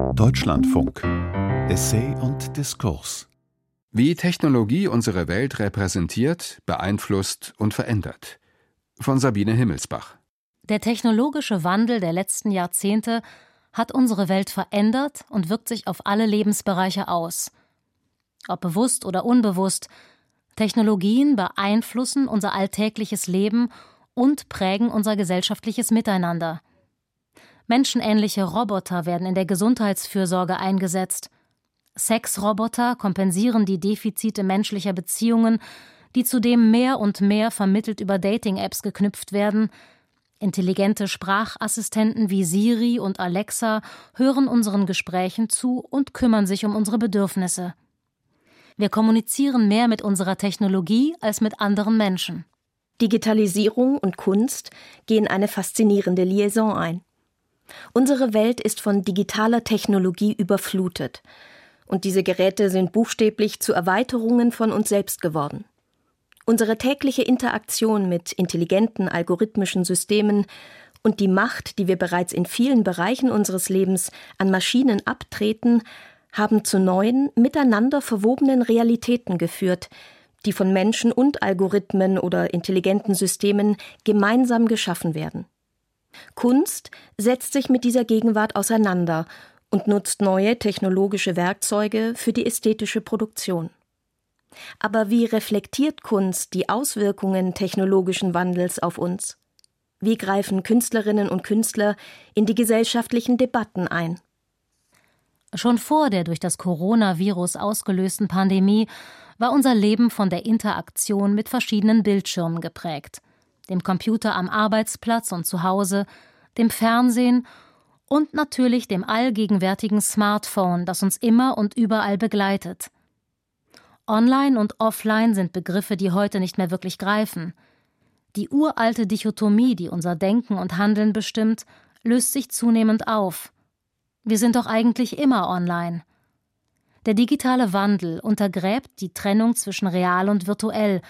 Deutschlandfunk Essay und Diskurs Wie Technologie unsere Welt repräsentiert, beeinflusst und verändert. Von Sabine Himmelsbach. Der technologische Wandel der letzten Jahrzehnte hat unsere Welt verändert und wirkt sich auf alle Lebensbereiche aus. Ob bewusst oder unbewusst, Technologien beeinflussen unser alltägliches Leben und prägen unser gesellschaftliches Miteinander. Menschenähnliche Roboter werden in der Gesundheitsfürsorge eingesetzt. Sexroboter kompensieren die Defizite menschlicher Beziehungen, die zudem mehr und mehr vermittelt über Dating-Apps geknüpft werden. Intelligente Sprachassistenten wie Siri und Alexa hören unseren Gesprächen zu und kümmern sich um unsere Bedürfnisse. Wir kommunizieren mehr mit unserer Technologie als mit anderen Menschen. Digitalisierung und Kunst gehen eine faszinierende Liaison ein. Unsere Welt ist von digitaler Technologie überflutet, und diese Geräte sind buchstäblich zu Erweiterungen von uns selbst geworden. Unsere tägliche Interaktion mit intelligenten algorithmischen Systemen und die Macht, die wir bereits in vielen Bereichen unseres Lebens an Maschinen abtreten, haben zu neuen, miteinander verwobenen Realitäten geführt, die von Menschen und Algorithmen oder intelligenten Systemen gemeinsam geschaffen werden. Kunst setzt sich mit dieser Gegenwart auseinander und nutzt neue technologische Werkzeuge für die ästhetische Produktion. Aber wie reflektiert Kunst die Auswirkungen technologischen Wandels auf uns? Wie greifen Künstlerinnen und Künstler in die gesellschaftlichen Debatten ein? Schon vor der durch das Coronavirus ausgelösten Pandemie war unser Leben von der Interaktion mit verschiedenen Bildschirmen geprägt dem Computer am Arbeitsplatz und zu Hause, dem Fernsehen und natürlich dem allgegenwärtigen Smartphone, das uns immer und überall begleitet. Online und Offline sind Begriffe, die heute nicht mehr wirklich greifen. Die uralte Dichotomie, die unser Denken und Handeln bestimmt, löst sich zunehmend auf. Wir sind doch eigentlich immer online. Der digitale Wandel untergräbt die Trennung zwischen real und virtuell,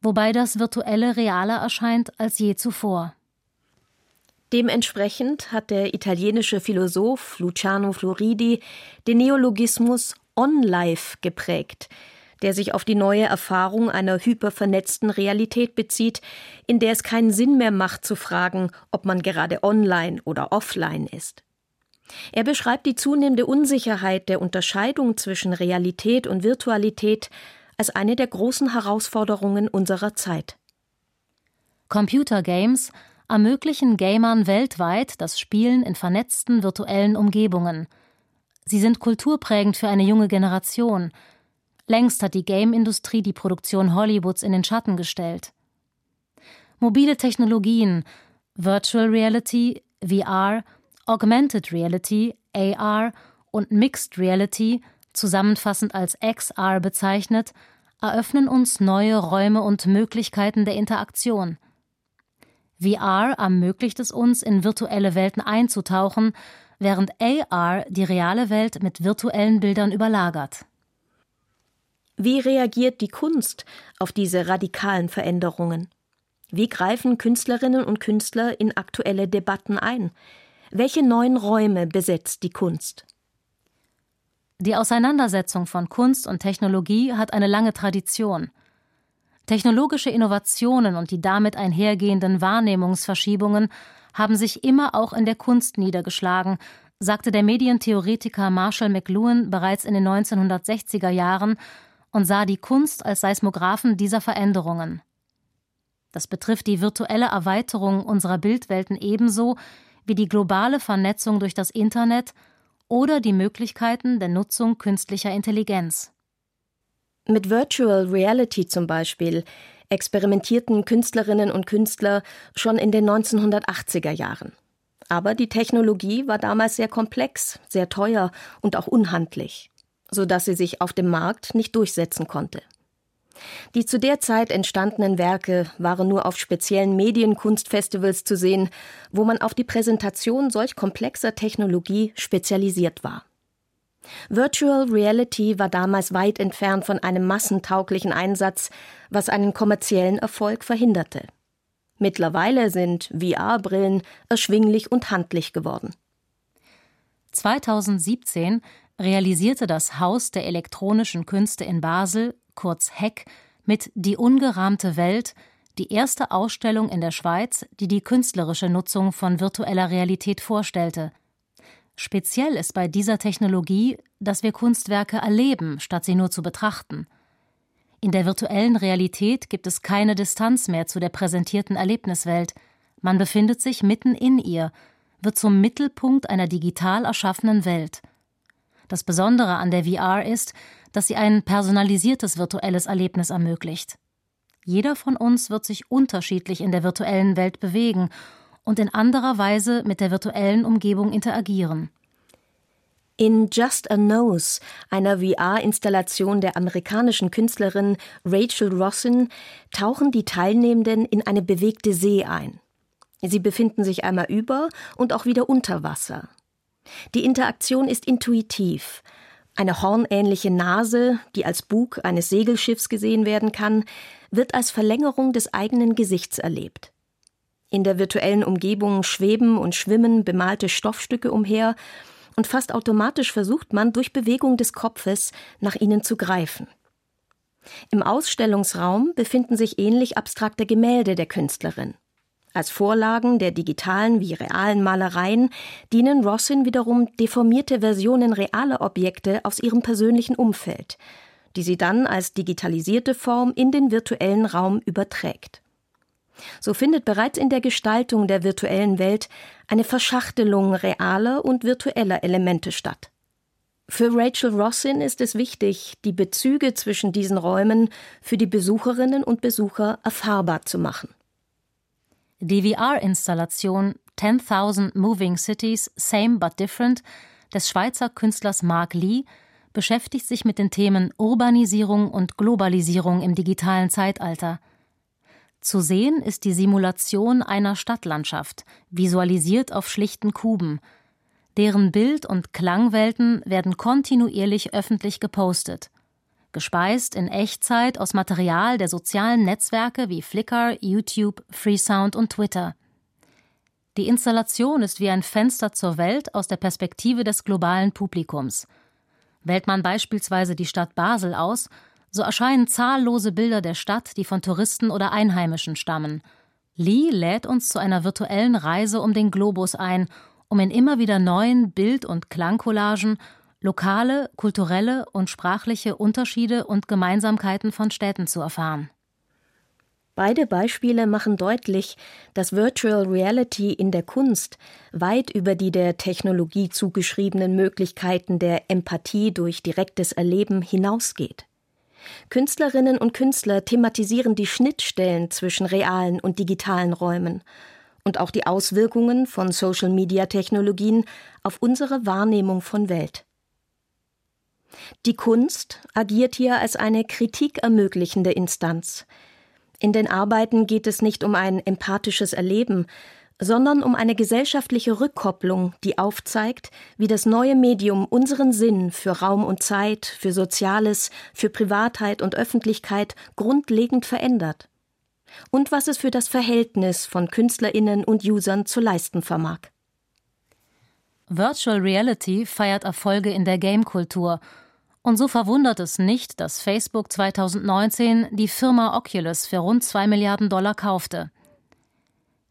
wobei das Virtuelle realer erscheint als je zuvor. Dementsprechend hat der italienische Philosoph Luciano Floridi den Neologismus On-Life geprägt, der sich auf die neue Erfahrung einer hypervernetzten Realität bezieht, in der es keinen Sinn mehr macht zu fragen, ob man gerade online oder offline ist. Er beschreibt die zunehmende Unsicherheit der Unterscheidung zwischen Realität und Virtualität als eine der großen Herausforderungen unserer Zeit. Computergames ermöglichen Gamern weltweit das Spielen in vernetzten virtuellen Umgebungen. Sie sind kulturprägend für eine junge Generation. Längst hat die Game-Industrie die Produktion Hollywoods in den Schatten gestellt. Mobile Technologien, Virtual Reality, VR, Augmented Reality, AR und Mixed Reality zusammenfassend als XR bezeichnet, eröffnen uns neue Räume und Möglichkeiten der Interaktion. VR ermöglicht es uns, in virtuelle Welten einzutauchen, während AR die reale Welt mit virtuellen Bildern überlagert. Wie reagiert die Kunst auf diese radikalen Veränderungen? Wie greifen Künstlerinnen und Künstler in aktuelle Debatten ein? Welche neuen Räume besetzt die Kunst? Die Auseinandersetzung von Kunst und Technologie hat eine lange Tradition. Technologische Innovationen und die damit einhergehenden Wahrnehmungsverschiebungen haben sich immer auch in der Kunst niedergeschlagen, sagte der Medientheoretiker Marshall McLuhan bereits in den 1960er Jahren und sah die Kunst als Seismographen dieser Veränderungen. Das betrifft die virtuelle Erweiterung unserer Bildwelten ebenso wie die globale Vernetzung durch das Internet oder die Möglichkeiten der Nutzung künstlicher Intelligenz. Mit Virtual Reality zum Beispiel experimentierten Künstlerinnen und Künstler schon in den 1980er Jahren. Aber die Technologie war damals sehr komplex, sehr teuer und auch unhandlich, sodass sie sich auf dem Markt nicht durchsetzen konnte. Die zu der Zeit entstandenen Werke waren nur auf speziellen Medienkunstfestivals zu sehen, wo man auf die Präsentation solch komplexer Technologie spezialisiert war. Virtual Reality war damals weit entfernt von einem massentauglichen Einsatz, was einen kommerziellen Erfolg verhinderte. Mittlerweile sind VR-Brillen erschwinglich und handlich geworden. 2017 realisierte das Haus der elektronischen Künste in Basel, kurz HEC, mit Die ungerahmte Welt die erste Ausstellung in der Schweiz, die die künstlerische Nutzung von virtueller Realität vorstellte. Speziell ist bei dieser Technologie, dass wir Kunstwerke erleben, statt sie nur zu betrachten. In der virtuellen Realität gibt es keine Distanz mehr zu der präsentierten Erlebniswelt. Man befindet sich mitten in ihr, wird zum Mittelpunkt einer digital erschaffenen Welt. Das Besondere an der VR ist, dass sie ein personalisiertes virtuelles Erlebnis ermöglicht. Jeder von uns wird sich unterschiedlich in der virtuellen Welt bewegen und in anderer Weise mit der virtuellen Umgebung interagieren. In Just a Nose, einer VR-Installation der amerikanischen Künstlerin Rachel Rossin, tauchen die Teilnehmenden in eine bewegte See ein. Sie befinden sich einmal über und auch wieder unter Wasser. Die Interaktion ist intuitiv. Eine hornähnliche Nase, die als Bug eines Segelschiffs gesehen werden kann, wird als Verlängerung des eigenen Gesichts erlebt. In der virtuellen Umgebung schweben und schwimmen bemalte Stoffstücke umher, und fast automatisch versucht man durch Bewegung des Kopfes nach ihnen zu greifen. Im Ausstellungsraum befinden sich ähnlich abstrakte Gemälde der Künstlerin. Als Vorlagen der digitalen wie realen Malereien dienen Rossin wiederum deformierte Versionen realer Objekte aus ihrem persönlichen Umfeld, die sie dann als digitalisierte Form in den virtuellen Raum überträgt. So findet bereits in der Gestaltung der virtuellen Welt eine Verschachtelung realer und virtueller Elemente statt. Für Rachel Rossin ist es wichtig, die Bezüge zwischen diesen Räumen für die Besucherinnen und Besucher erfahrbar zu machen. Die VR-Installation 10.000 Moving Cities, Same but Different des Schweizer Künstlers Mark Lee beschäftigt sich mit den Themen Urbanisierung und Globalisierung im digitalen Zeitalter. Zu sehen ist die Simulation einer Stadtlandschaft, visualisiert auf schlichten Kuben. Deren Bild- und Klangwelten werden kontinuierlich öffentlich gepostet gespeist in Echtzeit aus Material der sozialen Netzwerke wie Flickr, YouTube, Freesound und Twitter. Die Installation ist wie ein Fenster zur Welt aus der Perspektive des globalen Publikums. Wählt man beispielsweise die Stadt Basel aus, so erscheinen zahllose Bilder der Stadt, die von Touristen oder Einheimischen stammen. Lee lädt uns zu einer virtuellen Reise um den Globus ein, um in immer wieder neuen Bild- und Klangcollagen lokale, kulturelle und sprachliche Unterschiede und Gemeinsamkeiten von Städten zu erfahren. Beide Beispiele machen deutlich, dass Virtual Reality in der Kunst weit über die der Technologie zugeschriebenen Möglichkeiten der Empathie durch direktes Erleben hinausgeht. Künstlerinnen und Künstler thematisieren die Schnittstellen zwischen realen und digitalen Räumen und auch die Auswirkungen von Social-Media-Technologien auf unsere Wahrnehmung von Welt. Die Kunst agiert hier als eine Kritik ermöglichende Instanz. In den Arbeiten geht es nicht um ein empathisches Erleben, sondern um eine gesellschaftliche Rückkopplung, die aufzeigt, wie das neue Medium unseren Sinn für Raum und Zeit, für Soziales, für Privatheit und Öffentlichkeit grundlegend verändert. Und was es für das Verhältnis von Künstlerinnen und Usern zu leisten vermag. Virtual Reality feiert Erfolge in der Game-Kultur und so verwundert es nicht, dass Facebook 2019 die Firma Oculus für rund 2 Milliarden Dollar kaufte.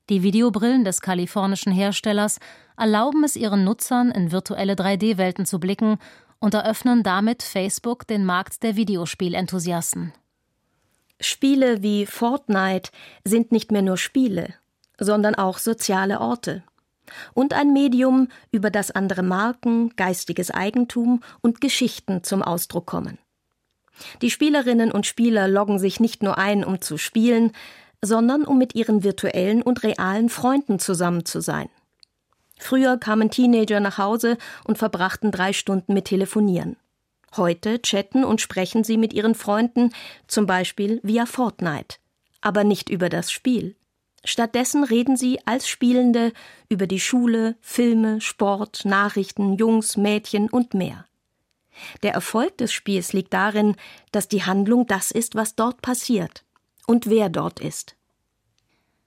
Die Videobrillen des kalifornischen Herstellers erlauben es ihren Nutzern, in virtuelle 3D-Welten zu blicken und eröffnen damit Facebook den Markt der Videospielenthusiasten. Spiele wie Fortnite sind nicht mehr nur Spiele, sondern auch soziale Orte und ein Medium, über das andere Marken, geistiges Eigentum und Geschichten zum Ausdruck kommen. Die Spielerinnen und Spieler loggen sich nicht nur ein, um zu spielen, sondern um mit ihren virtuellen und realen Freunden zusammen zu sein. Früher kamen Teenager nach Hause und verbrachten drei Stunden mit Telefonieren. Heute chatten und sprechen sie mit ihren Freunden, zum Beispiel via Fortnite, aber nicht über das Spiel. Stattdessen reden sie als Spielende über die Schule, Filme, Sport, Nachrichten, Jungs, Mädchen und mehr. Der Erfolg des Spiels liegt darin, dass die Handlung das ist, was dort passiert und wer dort ist.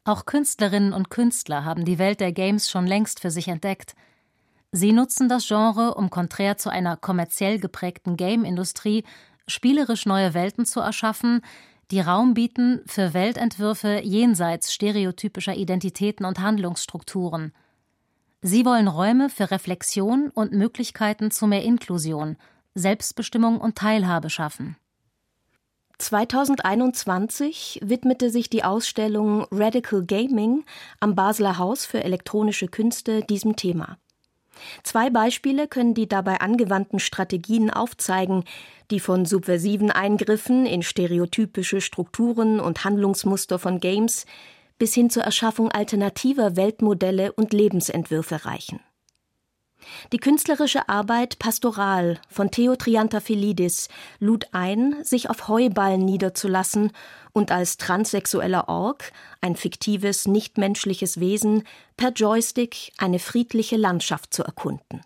Auch Künstlerinnen und Künstler haben die Welt der Games schon längst für sich entdeckt. Sie nutzen das Genre, um konträr zu einer kommerziell geprägten Game-Industrie spielerisch neue Welten zu erschaffen, die Raum bieten für Weltentwürfe jenseits stereotypischer Identitäten und Handlungsstrukturen. Sie wollen Räume für Reflexion und Möglichkeiten zu mehr Inklusion, Selbstbestimmung und Teilhabe schaffen. 2021 widmete sich die Ausstellung Radical Gaming am Basler Haus für elektronische Künste diesem Thema. Zwei Beispiele können die dabei angewandten Strategien aufzeigen, die von subversiven Eingriffen in stereotypische Strukturen und Handlungsmuster von Games bis hin zur Erschaffung alternativer Weltmodelle und Lebensentwürfe reichen. Die künstlerische Arbeit Pastoral von Theo Triantafilidis lud ein, sich auf Heuballen niederzulassen und als transsexueller Ork, ein fiktives, nichtmenschliches Wesen, per Joystick eine friedliche Landschaft zu erkunden.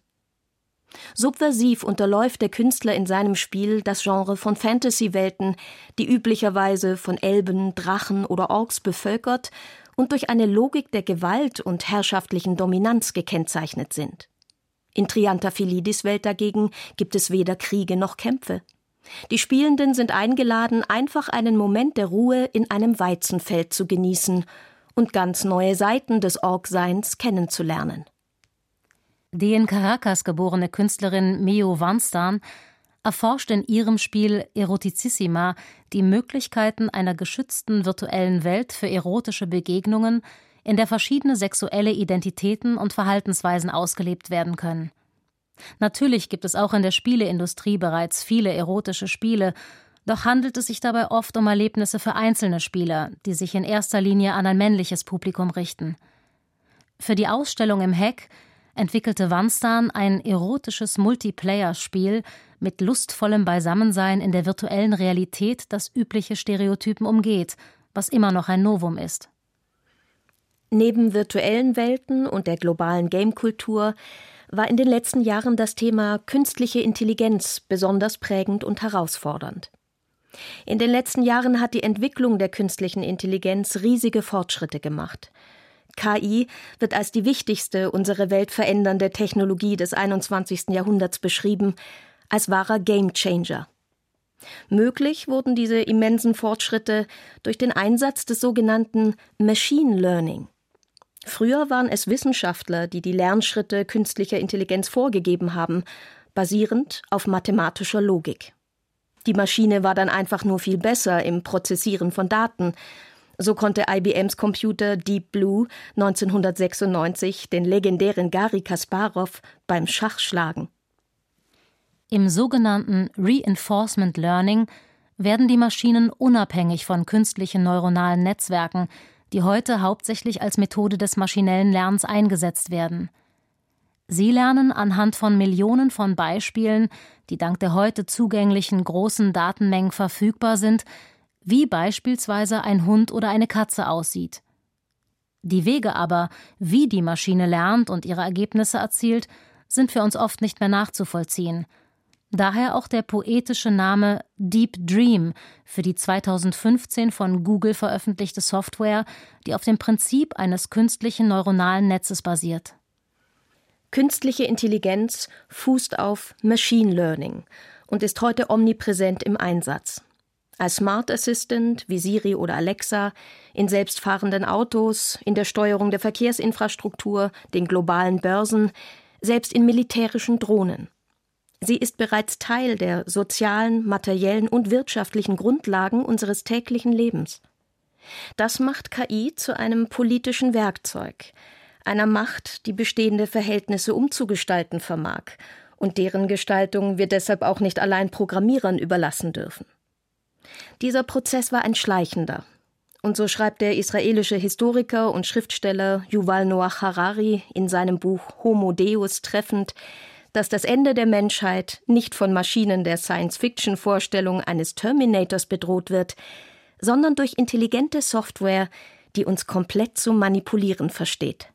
Subversiv unterläuft der Künstler in seinem Spiel das Genre von Fantasy-Welten, die üblicherweise von Elben, Drachen oder Orks bevölkert und durch eine Logik der Gewalt und herrschaftlichen Dominanz gekennzeichnet sind. In Triantafilidis Welt dagegen gibt es weder Kriege noch Kämpfe. Die Spielenden sind eingeladen, einfach einen Moment der Ruhe in einem Weizenfeld zu genießen und ganz neue Seiten des Org-Seins kennenzulernen. Die in Caracas geborene Künstlerin Mio Wanstan erforscht in ihrem Spiel Erotizissima die Möglichkeiten einer geschützten virtuellen Welt für erotische Begegnungen, in der verschiedene sexuelle Identitäten und Verhaltensweisen ausgelebt werden können. Natürlich gibt es auch in der Spieleindustrie bereits viele erotische Spiele, doch handelt es sich dabei oft um Erlebnisse für einzelne Spieler, die sich in erster Linie an ein männliches Publikum richten. Für die Ausstellung im Heck entwickelte Wanstan ein erotisches Multiplayer-Spiel mit lustvollem Beisammensein in der virtuellen Realität, das übliche Stereotypen umgeht, was immer noch ein Novum ist. Neben virtuellen Welten und der globalen Gamekultur war in den letzten Jahren das Thema künstliche Intelligenz besonders prägend und herausfordernd. In den letzten Jahren hat die Entwicklung der künstlichen Intelligenz riesige Fortschritte gemacht. KI wird als die wichtigste unsere Welt verändernde Technologie des 21. Jahrhunderts beschrieben, als wahrer Gamechanger. Möglich wurden diese immensen Fortschritte durch den Einsatz des sogenannten Machine Learning. Früher waren es Wissenschaftler, die die Lernschritte künstlicher Intelligenz vorgegeben haben, basierend auf mathematischer Logik. Die Maschine war dann einfach nur viel besser im Prozessieren von Daten. So konnte IBMs Computer Deep Blue 1996 den legendären Gary Kasparov beim Schach schlagen. Im sogenannten Reinforcement Learning werden die Maschinen unabhängig von künstlichen neuronalen Netzwerken die heute hauptsächlich als Methode des maschinellen Lernens eingesetzt werden. Sie lernen anhand von Millionen von Beispielen, die dank der heute zugänglichen großen Datenmengen verfügbar sind, wie beispielsweise ein Hund oder eine Katze aussieht. Die Wege aber, wie die Maschine lernt und ihre Ergebnisse erzielt, sind für uns oft nicht mehr nachzuvollziehen – Daher auch der poetische Name Deep Dream für die 2015 von Google veröffentlichte Software, die auf dem Prinzip eines künstlichen neuronalen Netzes basiert. Künstliche Intelligenz fußt auf Machine Learning und ist heute omnipräsent im Einsatz. Als Smart Assistant wie Siri oder Alexa, in selbstfahrenden Autos, in der Steuerung der Verkehrsinfrastruktur, den globalen Börsen, selbst in militärischen Drohnen. Sie ist bereits Teil der sozialen, materiellen und wirtschaftlichen Grundlagen unseres täglichen Lebens. Das macht KI zu einem politischen Werkzeug, einer Macht, die bestehende Verhältnisse umzugestalten vermag und deren Gestaltung wir deshalb auch nicht allein Programmierern überlassen dürfen. Dieser Prozess war ein schleichender. Und so schreibt der israelische Historiker und Schriftsteller Yuval Noah Harari in seinem Buch Homo Deus treffend, dass das Ende der Menschheit nicht von Maschinen der Science-Fiction-Vorstellung eines Terminators bedroht wird, sondern durch intelligente Software, die uns komplett zu manipulieren versteht.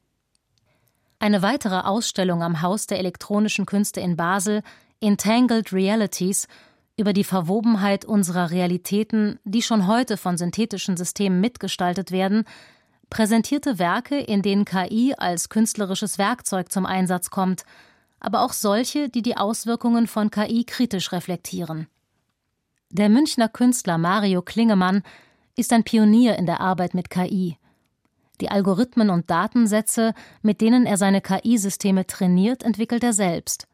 Eine weitere Ausstellung am Haus der elektronischen Künste in Basel, Entangled Realities, über die Verwobenheit unserer Realitäten, die schon heute von synthetischen Systemen mitgestaltet werden, präsentierte Werke, in denen KI als künstlerisches Werkzeug zum Einsatz kommt aber auch solche, die die Auswirkungen von KI kritisch reflektieren. Der Münchner Künstler Mario Klingemann ist ein Pionier in der Arbeit mit KI. Die Algorithmen und Datensätze, mit denen er seine KI-Systeme trainiert, entwickelt er selbst.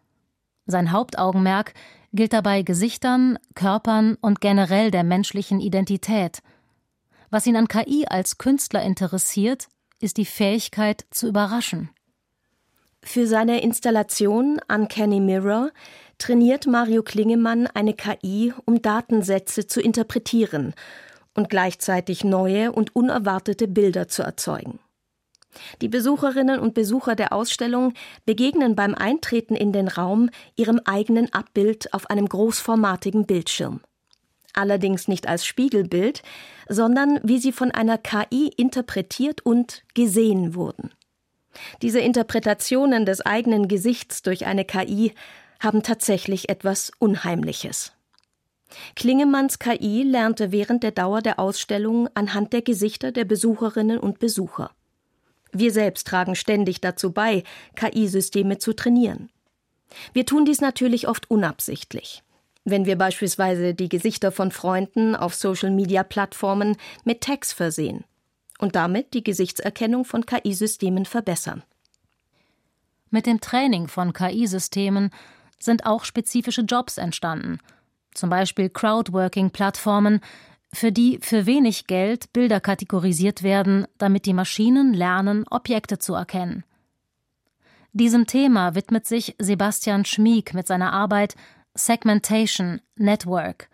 Sein Hauptaugenmerk gilt dabei Gesichtern, Körpern und generell der menschlichen Identität. Was ihn an KI als Künstler interessiert, ist die Fähigkeit zu überraschen. Für seine Installation Uncanny Mirror trainiert Mario Klingemann eine KI, um Datensätze zu interpretieren und gleichzeitig neue und unerwartete Bilder zu erzeugen. Die Besucherinnen und Besucher der Ausstellung begegnen beim Eintreten in den Raum ihrem eigenen Abbild auf einem großformatigen Bildschirm. Allerdings nicht als Spiegelbild, sondern wie sie von einer KI interpretiert und gesehen wurden. Diese Interpretationen des eigenen Gesichts durch eine KI haben tatsächlich etwas Unheimliches. Klingemanns KI lernte während der Dauer der Ausstellung anhand der Gesichter der Besucherinnen und Besucher. Wir selbst tragen ständig dazu bei, KI-Systeme zu trainieren. Wir tun dies natürlich oft unabsichtlich. Wenn wir beispielsweise die Gesichter von Freunden auf Social-Media-Plattformen mit Tags versehen und damit die Gesichtserkennung von KI-Systemen verbessern. Mit dem Training von KI-Systemen sind auch spezifische Jobs entstanden, zum Beispiel Crowdworking-Plattformen, für die für wenig Geld Bilder kategorisiert werden, damit die Maschinen lernen, Objekte zu erkennen. Diesem Thema widmet sich Sebastian Schmieg mit seiner Arbeit Segmentation Network.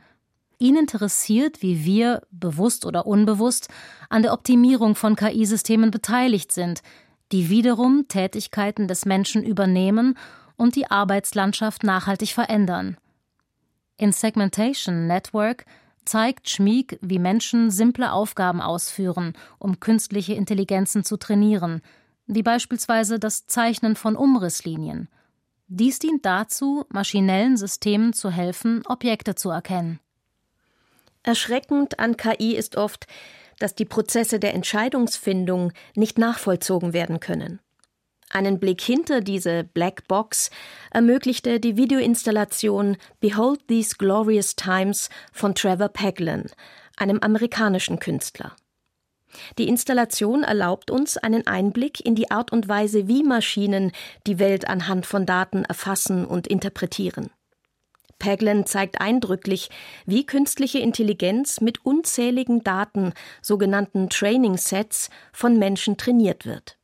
Ihn interessiert, wie wir, bewusst oder unbewusst, an der Optimierung von KI-Systemen beteiligt sind, die wiederum Tätigkeiten des Menschen übernehmen und die Arbeitslandschaft nachhaltig verändern. In Segmentation Network zeigt Schmieg, wie Menschen simple Aufgaben ausführen, um künstliche Intelligenzen zu trainieren, wie beispielsweise das Zeichnen von Umrisslinien. Dies dient dazu, maschinellen Systemen zu helfen, Objekte zu erkennen. Erschreckend an KI ist oft, dass die Prozesse der Entscheidungsfindung nicht nachvollzogen werden können. Einen Blick hinter diese Black Box ermöglichte die Videoinstallation Behold These Glorious Times von Trevor Paglen, einem amerikanischen Künstler. Die Installation erlaubt uns einen Einblick in die Art und Weise, wie Maschinen die Welt anhand von Daten erfassen und interpretieren. Paglen zeigt eindrücklich, wie künstliche Intelligenz mit unzähligen Daten, sogenannten Training Sets, von Menschen trainiert wird.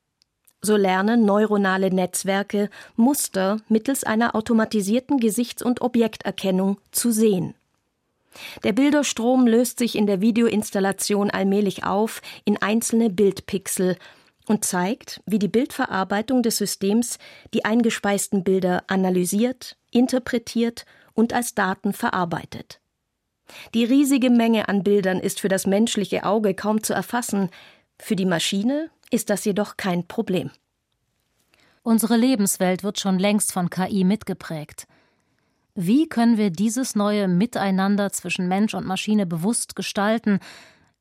So lernen neuronale Netzwerke Muster mittels einer automatisierten Gesichts- und Objekterkennung zu sehen. Der Bilderstrom löst sich in der Videoinstallation allmählich auf in einzelne Bildpixel und zeigt, wie die Bildverarbeitung des Systems die eingespeisten Bilder analysiert, interpretiert und als Daten verarbeitet. Die riesige Menge an Bildern ist für das menschliche Auge kaum zu erfassen, für die Maschine ist das jedoch kein Problem. Unsere Lebenswelt wird schon längst von KI mitgeprägt. Wie können wir dieses neue Miteinander zwischen Mensch und Maschine bewusst gestalten,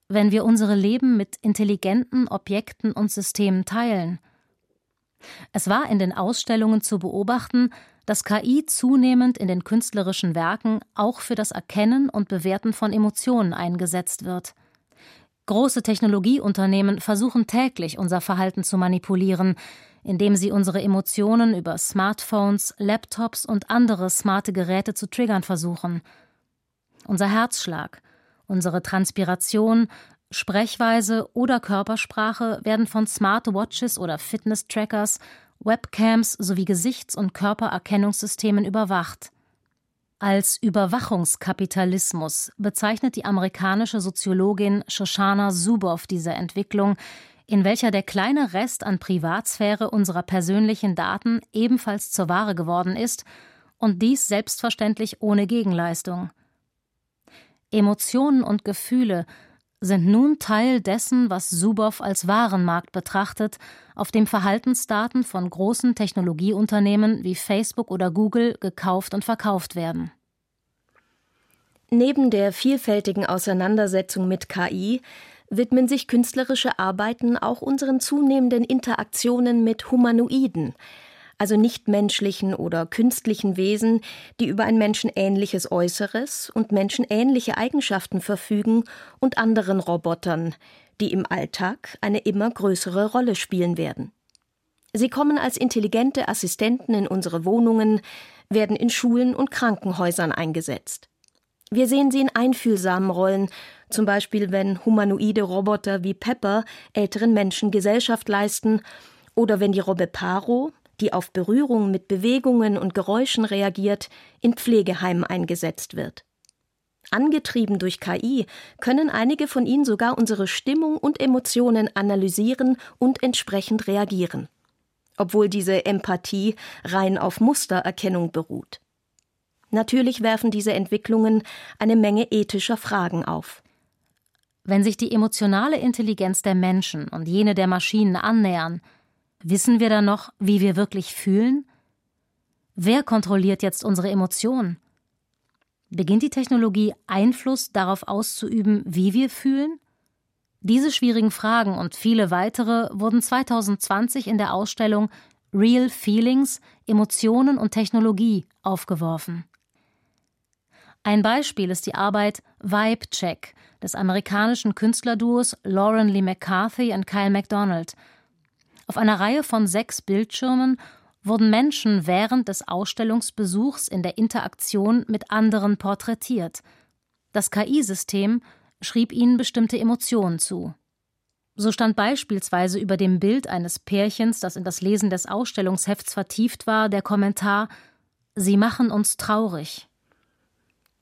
wenn wir unsere Leben mit intelligenten Objekten und Systemen teilen? Es war in den Ausstellungen zu beobachten, dass KI zunehmend in den künstlerischen Werken auch für das Erkennen und Bewerten von Emotionen eingesetzt wird. Große Technologieunternehmen versuchen täglich, unser Verhalten zu manipulieren, indem sie unsere Emotionen über Smartphones, Laptops und andere smarte Geräte zu triggern versuchen. Unser Herzschlag, unsere Transpiration, Sprechweise oder Körpersprache werden von Smartwatches oder Fitness-Trackers, Webcams sowie Gesichts- und Körpererkennungssystemen überwacht. Als Überwachungskapitalismus bezeichnet die amerikanische Soziologin Shoshana Zuboff diese Entwicklung, in welcher der kleine Rest an Privatsphäre unserer persönlichen Daten ebenfalls zur Ware geworden ist und dies selbstverständlich ohne Gegenleistung. Emotionen und Gefühle sind nun Teil dessen, was Subow als Warenmarkt betrachtet, auf dem Verhaltensdaten von großen Technologieunternehmen wie Facebook oder Google gekauft und verkauft werden. Neben der vielfältigen Auseinandersetzung mit KI widmen sich künstlerische Arbeiten auch unseren zunehmenden Interaktionen mit Humanoiden, also nichtmenschlichen oder künstlichen Wesen, die über ein menschenähnliches Äußeres und menschenähnliche Eigenschaften verfügen und anderen Robotern, die im Alltag eine immer größere Rolle spielen werden. Sie kommen als intelligente Assistenten in unsere Wohnungen, werden in Schulen und Krankenhäusern eingesetzt. Wir sehen sie in einfühlsamen Rollen, zum Beispiel wenn humanoide Roboter wie Pepper älteren Menschen Gesellschaft leisten oder wenn die Robbe Paro, die auf Berührung mit Bewegungen und Geräuschen reagiert, in Pflegeheimen eingesetzt wird. Angetrieben durch KI können einige von ihnen sogar unsere Stimmung und Emotionen analysieren und entsprechend reagieren, obwohl diese Empathie rein auf Mustererkennung beruht. Natürlich werfen diese Entwicklungen eine Menge ethischer Fragen auf. Wenn sich die emotionale Intelligenz der Menschen und jene der Maschinen annähern, wissen wir dann noch, wie wir wirklich fühlen? Wer kontrolliert jetzt unsere Emotionen? Beginnt die Technologie Einfluss darauf auszuüben, wie wir fühlen? Diese schwierigen Fragen und viele weitere wurden 2020 in der Ausstellung Real Feelings, Emotionen und Technologie aufgeworfen. Ein Beispiel ist die Arbeit Vibe Check des amerikanischen Künstlerduos Lauren Lee McCarthy und Kyle MacDonald. Auf einer Reihe von sechs Bildschirmen wurden Menschen während des Ausstellungsbesuchs in der Interaktion mit anderen porträtiert. Das KI-System schrieb ihnen bestimmte Emotionen zu. So stand beispielsweise über dem Bild eines Pärchens, das in das Lesen des Ausstellungshefts vertieft war, der Kommentar Sie machen uns traurig.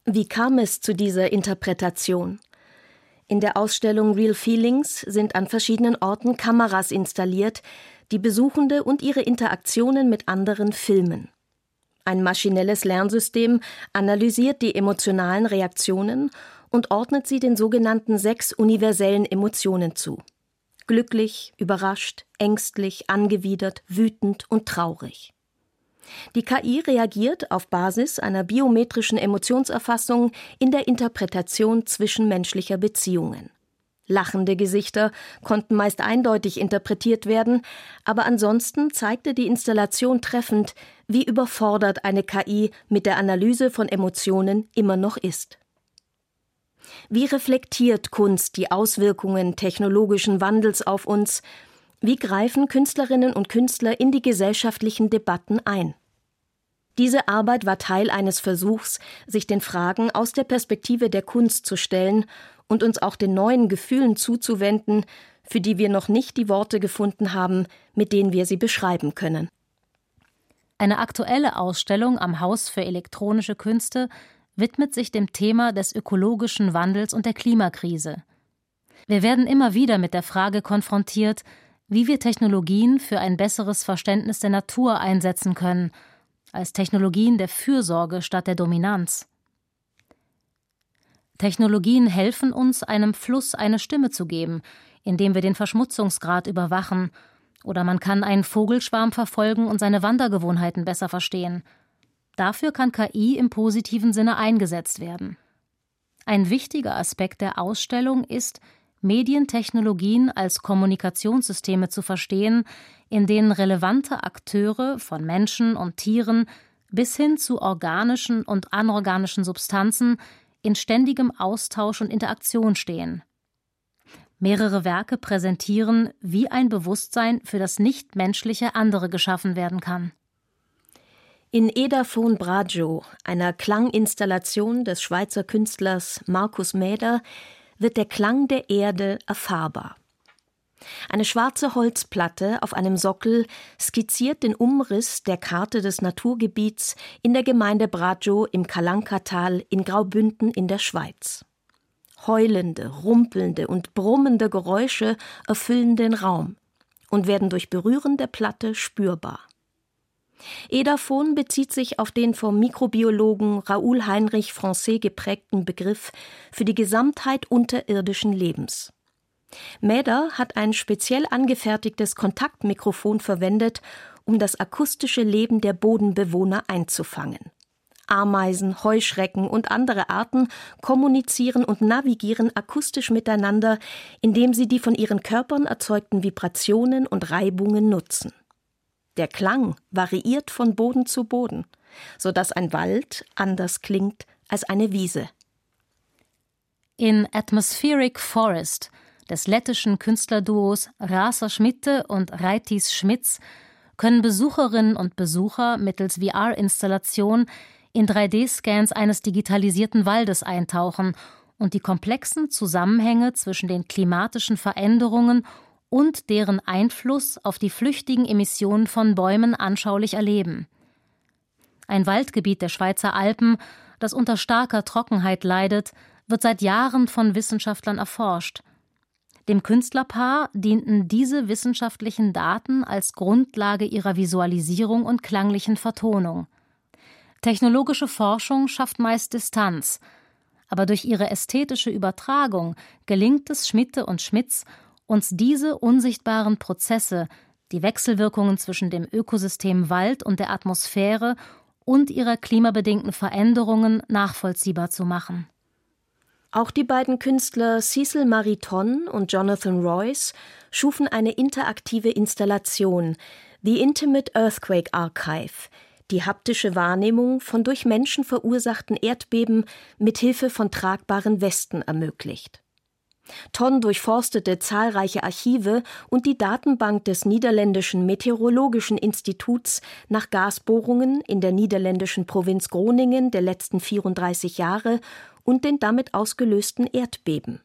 Wie kam es zu dieser Interpretation? In der Ausstellung Real Feelings sind an verschiedenen Orten Kameras installiert, die Besuchende und ihre Interaktionen mit anderen filmen. Ein maschinelles Lernsystem analysiert die emotionalen Reaktionen und ordnet sie den sogenannten sechs universellen Emotionen zu. Glücklich, überrascht, ängstlich, angewidert, wütend und traurig. Die KI reagiert auf Basis einer biometrischen Emotionserfassung in der Interpretation zwischenmenschlicher Beziehungen. Lachende Gesichter konnten meist eindeutig interpretiert werden, aber ansonsten zeigte die Installation treffend, wie überfordert eine KI mit der Analyse von Emotionen immer noch ist. Wie reflektiert Kunst die Auswirkungen technologischen Wandels auf uns? Wie greifen Künstlerinnen und Künstler in die gesellschaftlichen Debatten ein? Diese Arbeit war Teil eines Versuchs, sich den Fragen aus der Perspektive der Kunst zu stellen und uns auch den neuen Gefühlen zuzuwenden, für die wir noch nicht die Worte gefunden haben, mit denen wir sie beschreiben können. Eine aktuelle Ausstellung am Haus für elektronische Künste widmet sich dem Thema des ökologischen Wandels und der Klimakrise. Wir werden immer wieder mit der Frage konfrontiert, wie wir Technologien für ein besseres Verständnis der Natur einsetzen können – als Technologien der Fürsorge statt der Dominanz. Technologien helfen uns, einem Fluss eine Stimme zu geben, indem wir den Verschmutzungsgrad überwachen, oder man kann einen Vogelschwarm verfolgen und seine Wandergewohnheiten besser verstehen. Dafür kann KI im positiven Sinne eingesetzt werden. Ein wichtiger Aspekt der Ausstellung ist, Medientechnologien als Kommunikationssysteme zu verstehen, in denen relevante Akteure von Menschen und Tieren bis hin zu organischen und anorganischen Substanzen in ständigem Austausch und Interaktion stehen. Mehrere Werke präsentieren, wie ein Bewusstsein für das Nichtmenschliche andere geschaffen werden kann. In Edaphon Braggio, einer Klanginstallation des Schweizer Künstlers Markus Mäder, wird der Klang der Erde erfahrbar. Eine schwarze Holzplatte auf einem Sockel skizziert den Umriss der Karte des Naturgebiets in der Gemeinde Braggio im Kalankatal in Graubünden in der Schweiz. Heulende, rumpelnde und brummende Geräusche erfüllen den Raum und werden durch Berühren der Platte spürbar. Edaphon bezieht sich auf den vom Mikrobiologen Raoul Heinrich Francais geprägten Begriff für die Gesamtheit unterirdischen Lebens. Mäder hat ein speziell angefertigtes Kontaktmikrofon verwendet, um das akustische Leben der Bodenbewohner einzufangen. Ameisen, Heuschrecken und andere Arten kommunizieren und navigieren akustisch miteinander, indem sie die von ihren Körpern erzeugten Vibrationen und Reibungen nutzen. Der Klang variiert von Boden zu Boden, so dass ein Wald anders klingt als eine Wiese. In Atmospheric Forest des lettischen Künstlerduos Rasa Schmitte und Reitis Schmitz können Besucherinnen und Besucher mittels VR-Installation in 3D-Scans eines digitalisierten Waldes eintauchen und die komplexen Zusammenhänge zwischen den klimatischen Veränderungen und deren Einfluss auf die flüchtigen Emissionen von Bäumen anschaulich erleben. Ein Waldgebiet der Schweizer Alpen, das unter starker Trockenheit leidet, wird seit Jahren von Wissenschaftlern erforscht. Dem Künstlerpaar dienten diese wissenschaftlichen Daten als Grundlage ihrer Visualisierung und klanglichen Vertonung. Technologische Forschung schafft meist Distanz, aber durch ihre ästhetische Übertragung gelingt es Schmitte und Schmitz, uns diese unsichtbaren Prozesse, die Wechselwirkungen zwischen dem Ökosystem Wald und der Atmosphäre und ihrer klimabedingten Veränderungen nachvollziehbar zu machen. Auch die beiden Künstler Cecil Mariton und Jonathan Royce schufen eine interaktive Installation, The Intimate Earthquake Archive, die haptische Wahrnehmung von durch Menschen verursachten Erdbeben mit Hilfe von tragbaren Westen ermöglicht. Ton durchforstete zahlreiche Archive und die Datenbank des Niederländischen Meteorologischen Instituts nach Gasbohrungen in der niederländischen Provinz Groningen der letzten 34 Jahre und den damit ausgelösten Erdbeben.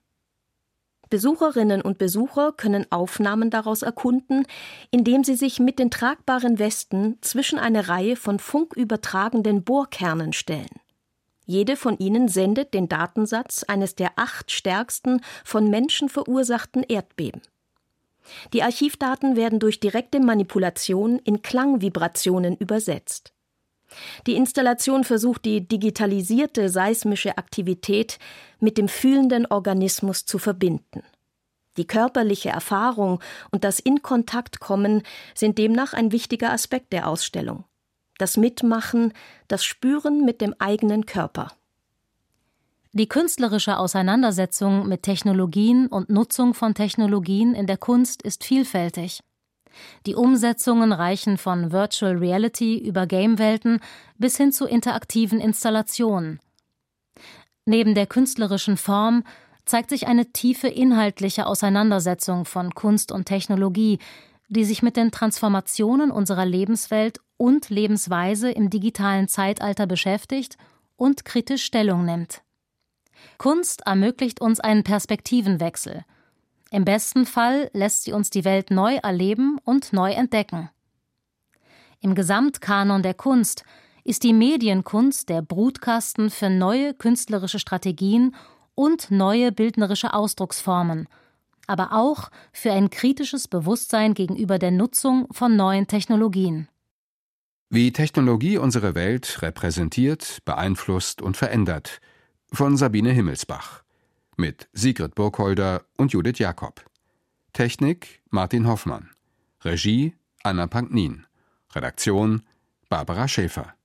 Besucherinnen und Besucher können Aufnahmen daraus erkunden, indem sie sich mit den tragbaren Westen zwischen eine Reihe von funkübertragenden Bohrkernen stellen. Jede von ihnen sendet den Datensatz eines der acht stärksten von Menschen verursachten Erdbeben. Die Archivdaten werden durch direkte Manipulation in Klangvibrationen übersetzt. Die Installation versucht die digitalisierte seismische Aktivität mit dem fühlenden Organismus zu verbinden. Die körperliche Erfahrung und das In-Kontakt-Kommen sind demnach ein wichtiger Aspekt der Ausstellung das Mitmachen, das Spüren mit dem eigenen Körper. Die künstlerische Auseinandersetzung mit Technologien und Nutzung von Technologien in der Kunst ist vielfältig. Die Umsetzungen reichen von Virtual Reality über Gamewelten bis hin zu interaktiven Installationen. Neben der künstlerischen Form zeigt sich eine tiefe inhaltliche Auseinandersetzung von Kunst und Technologie, die sich mit den Transformationen unserer Lebenswelt und Lebensweise im digitalen Zeitalter beschäftigt und kritisch Stellung nimmt. Kunst ermöglicht uns einen Perspektivenwechsel. Im besten Fall lässt sie uns die Welt neu erleben und neu entdecken. Im Gesamtkanon der Kunst ist die Medienkunst der Brutkasten für neue künstlerische Strategien und neue bildnerische Ausdrucksformen, aber auch für ein kritisches Bewusstsein gegenüber der Nutzung von neuen Technologien. Wie Technologie unsere Welt repräsentiert, beeinflusst und verändert. Von Sabine Himmelsbach. Mit Sigrid Burgholder und Judith Jakob. Technik Martin Hoffmann. Regie Anna Panknin. Redaktion Barbara Schäfer.